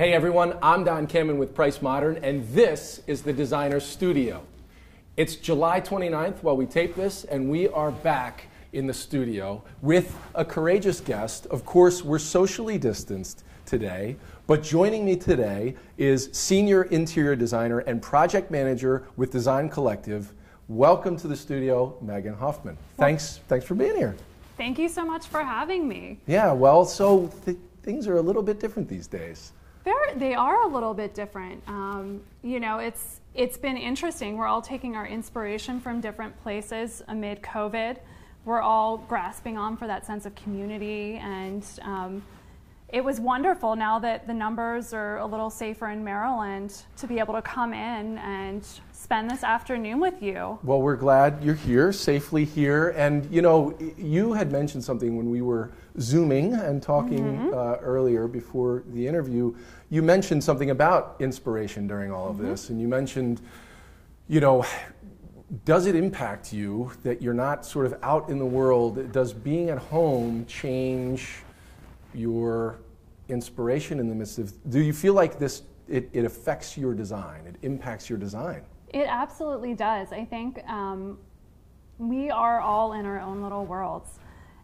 Hey everyone, I'm Don Kemen with Price Modern, and this is the Designer Studio. It's July 29th while we tape this, and we are back in the studio with a courageous guest. Of course, we're socially distanced today, but joining me today is Senior Interior Designer and Project Manager with Design Collective. Welcome to the studio, Meghan Hoffman. Thanks, thanks for being here. Thank you so much for having me. Yeah, well, so th- things are a little bit different these days. They're, they are a little bit different. Um, you know, it's it's been interesting. We're all taking our inspiration from different places amid COVID. We're all grasping on for that sense of community, and um, it was wonderful now that the numbers are a little safer in Maryland to be able to come in and spend this afternoon with you. Well, we're glad you're here, safely here. And you know, you had mentioned something when we were Zooming and talking mm-hmm. uh, earlier before the interview. You mentioned something about inspiration during all of mm-hmm. this, and you mentioned, you know, does it impact you that you're not sort of out in the world? Does being at home change your inspiration in the midst of? Do you feel like this? It, it affects your design. It impacts your design. It absolutely does. I think um, we are all in our own little worlds.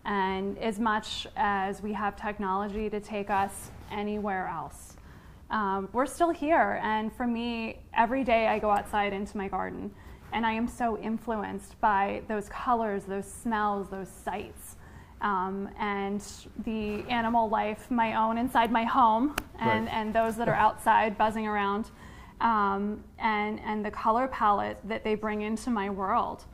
And as much as we have technology to take us anywhere else, um, we're still here. And for me, every day I go outside into my garden and I am so influenced by those colors, those smells, those sights. Um, and the animal life, my own inside my home, and, right. and those that are outside buzzing around um, and, and the color palette that they bring into my world.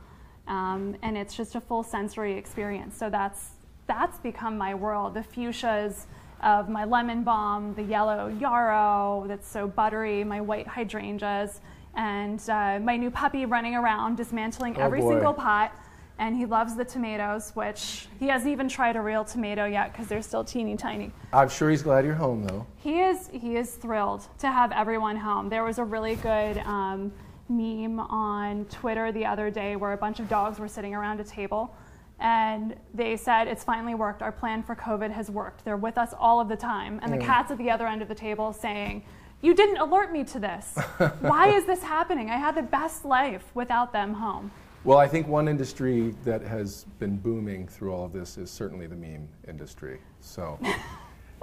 Um, and it's just a full sensory experience. So that's, that's become my world. The fuchsias of my lemon balm, the yellow yarrow that's so buttery, my white hydrangeas, and uh, my new puppy running around dismantling oh every boy. single pot and he loves the tomatoes, which he hasn't even tried a real tomato yet because they're still teeny tiny. I'm sure he's glad you're home, though. He is. He is thrilled to have everyone home. There was a really good um, meme on Twitter the other day where a bunch of dogs were sitting around a table, and they said it's finally worked. Our plan for COVID has worked. They're with us all of the time, and mm. the cat's at the other end of the table saying. You didn't alert me to this. Why is this happening? I had the best life without them home. Well, I think one industry that has been booming through all of this is certainly the meme industry. So,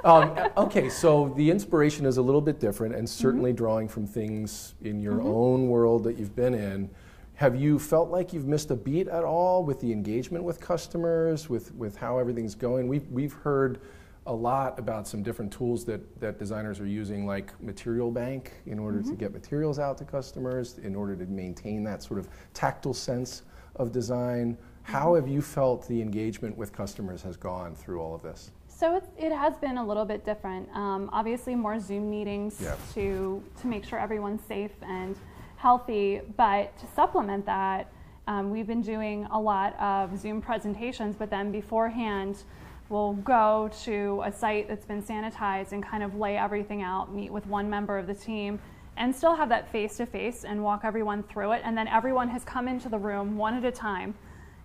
um, okay, so the inspiration is a little bit different and certainly mm-hmm. drawing from things in your mm-hmm. own world that you've been in. Have you felt like you've missed a beat at all with the engagement with customers, with, with how everything's going? We've, we've heard a lot about some different tools that, that designers are using, like Material Bank, in order mm-hmm. to get materials out to customers, in order to maintain that sort of tactile sense of design. How mm-hmm. have you felt the engagement with customers has gone through all of this? So it, it has been a little bit different. Um, obviously, more Zoom meetings to to make sure everyone's safe and healthy. But to supplement that, um, we've been doing a lot of Zoom presentations. But then beforehand, we'll go to a site that's been sanitized and kind of lay everything out, meet with one member of the team, and still have that face to face and walk everyone through it. And then everyone has come into the room one at a time.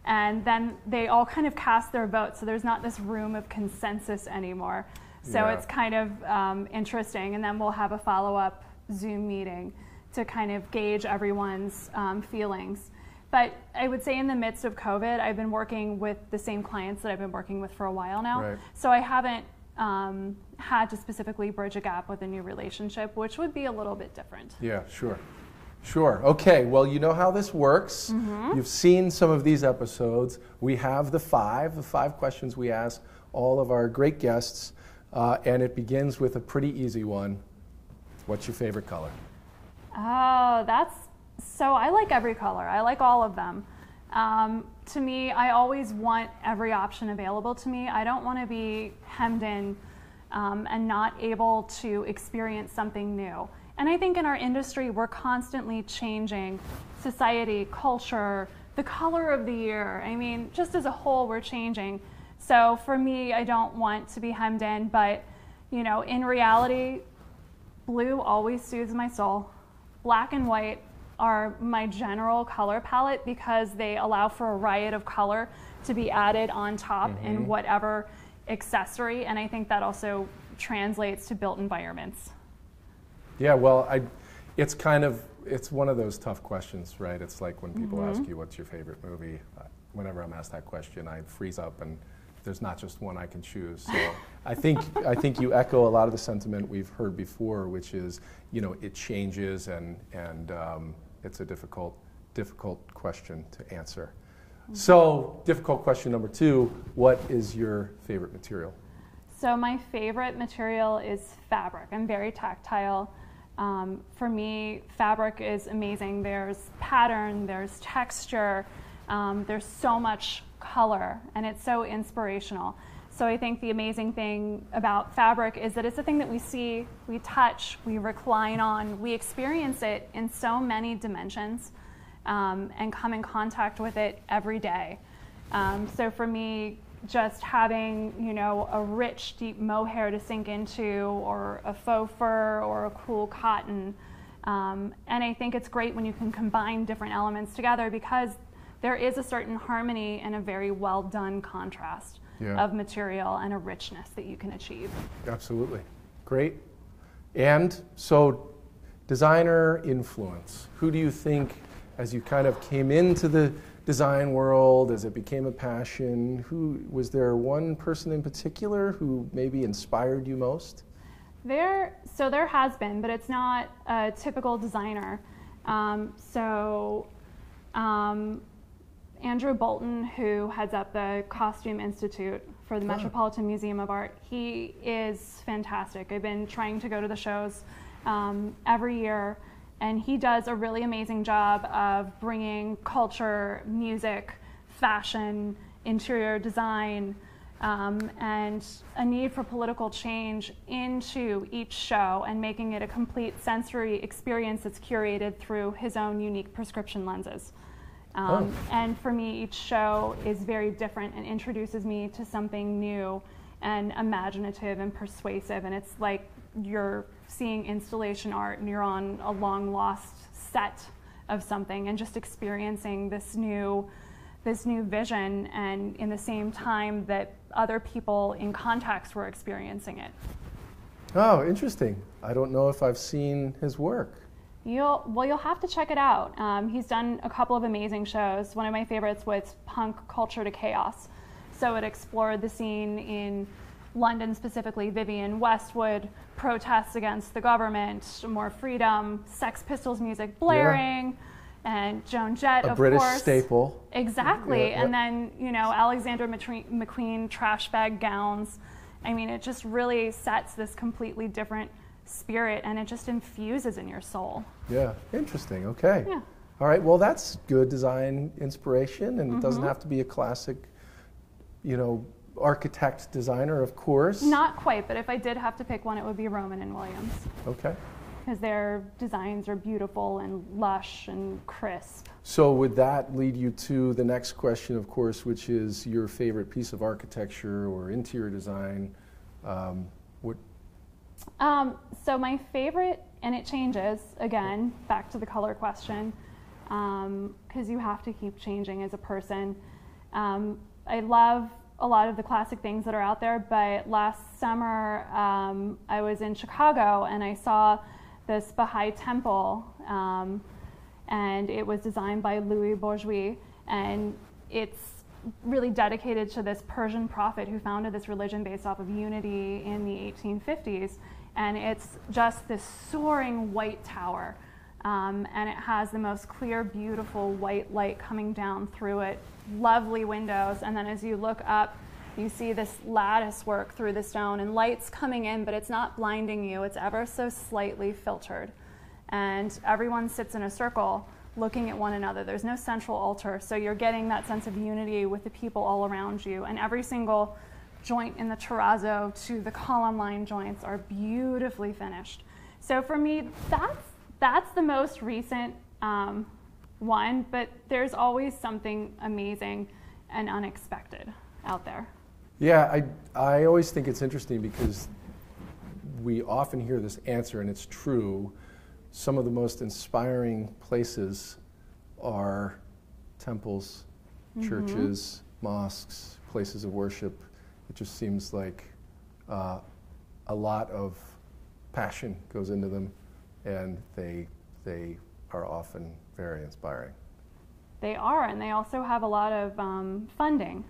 And then they all kind of cast their vote. So there's not this room of consensus anymore. So yeah. it's kind of um, interesting. And then we'll have a follow up Zoom meeting to kind of gauge everyone's um, feelings. But I would say in the midst of COVID, I've been working with the same clients that I've been working with for a while now. Right. So I haven't um, had to specifically bridge a gap with a new relationship, which would be a little bit different. Yeah, sure. Sure. Okay. Well, you know how this works. Mm-hmm. You've seen some of these episodes. We have the five, the five questions we ask all of our great guests, uh, and it begins with a pretty easy one. What's your favorite color? Oh, that's so I like every color. I like all of them. Um, to me, I always want every option available to me. I don't want to be hemmed in um, and not able to experience something new. And I think in our industry, we're constantly changing society, culture, the color of the year. I mean, just as a whole, we're changing. So for me, I don't want to be hemmed in, but you know, in reality, blue always soothes my soul. Black and white are my general color palette because they allow for a riot of color to be added on top mm-hmm. in whatever accessory. And I think that also translates to built environments. Yeah, well, I, it's kind of it's one of those tough questions, right? It's like when people Mm-hmm. ask you what's your favorite movie. Uh, whenever I'm asked that question, I freeze up, and there's not just one I can choose. So I think I think you echo a lot of the sentiment we've heard before, which is you know it changes and and um, it's a difficult difficult question to answer. So difficult question number two: What is your favorite material? So my favorite material is fabric. I'm very tactile. Um, for me, fabric is amazing. There's pattern, there's texture, um, there's so much color, and it's so inspirational. So I think the amazing thing about fabric is that it's a thing that we see, we touch, we recline on, we experience it in so many dimensions, um, and come in contact with it every day. Um, so for me, just having you know a rich deep mohair to sink into or a faux fur or a cool cotton um, and i think it's great when you can combine different elements together because there is a certain harmony and a very well done contrast Yeah. of material and a richness that you can achieve Absolutely. Great. And so, designer influence. Who do you think, as you kind of came into the design world, as it became a passion, who was there one person in particular who maybe inspired you most? There, so there has been, but it's not a typical designer. Um, so, um, Andrew Bolton, who heads up the Costume Institute for the. Metropolitan Museum of Art, he is fantastic. I've been trying to go to the shows um, every year, and he does a really amazing job of bringing culture, music, fashion, interior design, um, and a need for political change into each show and making it a complete sensory experience that's curated through his own unique prescription lenses. Um, And for me, each show is very different and introduces me to something new and imaginative and persuasive. And it's like you're seeing installation art and you're on a long lost set of something and just experiencing this new this new vision and in the same time that other people in context were experiencing it. Oh, interesting. I don't know if I've seen his work. You'll well, you'll have to check it out. Um, he's done a couple of amazing shows. One of my favorites was Punk Culture to Chaos. So it explored the scene in London, specifically Vivienne Westwood, protests against the government, more freedom, Sex Pistols music blaring, and Joan Jett, A of British course. staple. Exactly. Yeah, and then, you know, Alexander McQueen trash bag gowns. I mean, it just really sets this completely different spirit and it just infuses in your soul. Yeah, interesting. Okay. Yeah. All right. Well, that's good design inspiration, and it doesn't Mm-hmm. have to be a classic, you know, architect designer, of course. Not quite, but if I did have to pick one, it would be Roman and Williams Okay. because their designs are beautiful and lush and crisp. So would that lead you to the next question, of course, which is your favorite piece of architecture or interior design? Um, what? Um, so my favorite, and it changes again, back to the color question, because you have to keep changing as a person. I love a lot of the classic things that are out there, but last summer um, I was in Chicago and I saw this Baha'i temple, um, and it was designed by Louis Bourgeois, and it's really dedicated to this Persian prophet who founded this religion based off of unity in the 1850s. And it's just this soaring white tower. Um, and it has the most clear, beautiful white light coming down through it, lovely windows. And then as you look up, you see this lattice work through the stone and lights coming in, but it's not blinding you, it's ever so slightly filtered. And everyone sits in a circle looking at one another. There's no central altar, so you're getting that sense of unity with the people all around you. And every single joint in the terrazzo to the column line joints are beautifully finished. So for me, that's most recent um, one, but there's always something amazing and unexpected out there. Yeah, I, I always think it's interesting because we often hear this answer, and it's true. Some of the most inspiring places are temples, churches, mosques, places of worship. It just seems like uh, a lot of passion goes into them. and they, they are often very inspiring. They are, and they also have a lot of um, funding.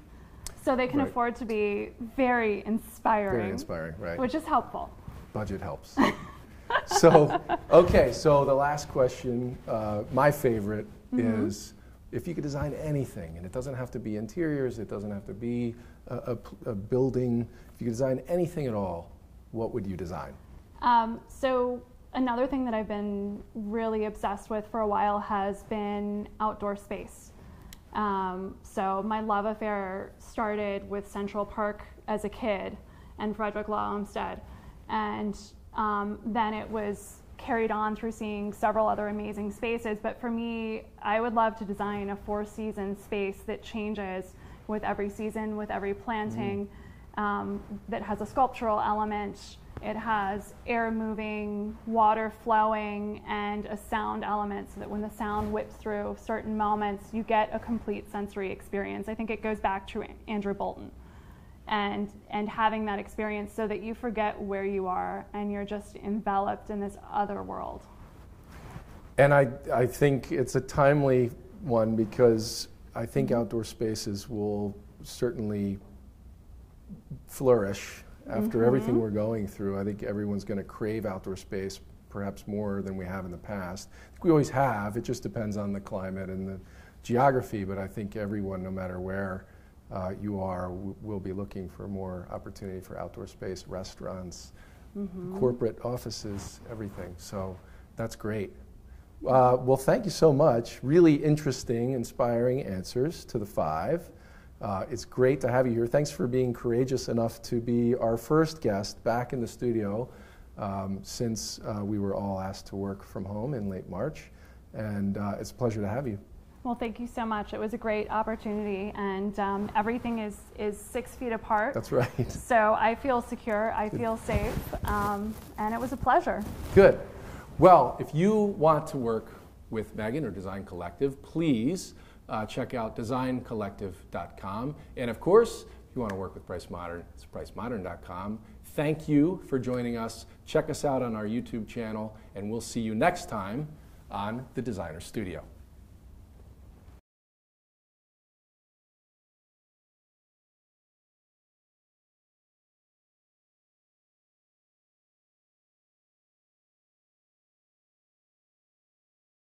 So they can Right. afford to be very inspiring, Very inspiring, right? which is helpful. Budget helps. so, okay, so the last question, uh, my favorite, Mm-hmm. is if you could design anything, and it doesn't have to be interiors, it doesn't have to be a building, if you could design anything at all, what would you design? Um, so another thing that I've been really obsessed with for a while has been outdoor space. Um, so my love affair started with Central Park as a kid and Frederick Law Olmsted, and um, then it was carried on through seeing several other amazing spaces. But for me, I would love to design a four-season space that changes with every season, with every planting, um, that has a sculptural element. It has air moving, water flowing, and a sound element so that when the sound whips through certain moments, you get a complete sensory experience. I think it goes back to Andrew Bolton and, and having that experience so that you forget where you are and you're just enveloped in this other world. And I, I think it's a timely one because I think Mm-hmm. outdoor spaces will certainly flourish after everything we're going through. I think everyone's going to crave outdoor space perhaps more than we have in the past. I think we always have, it just depends on the climate and the geography, but I think everyone, no matter where uh, you are, w- will be looking for more opportunity for outdoor space, restaurants, corporate offices, everything. So that's great. Uh, well, thank you so much. Really interesting, inspiring answers to the five. Uh, it's great to have you here. Thanks for being courageous enough to be our first guest back in the studio um, since uh, we were all asked to work from home in late March. And uh, it's a pleasure to have you. Well, thank you so much. It was a great opportunity, and um, everything is, is six feet apart. That's right. So I feel secure, I feel safe, um, and it was a pleasure. Good. Well, if you want to work with Meghan or Design Collective, please uh, check out designcollective.com. And of course, if you want to work with Price Modern, it's pricemodern.com. Thank you for joining us. Check us out on our YouTube channel, and we'll see you next time on The Designer Studio.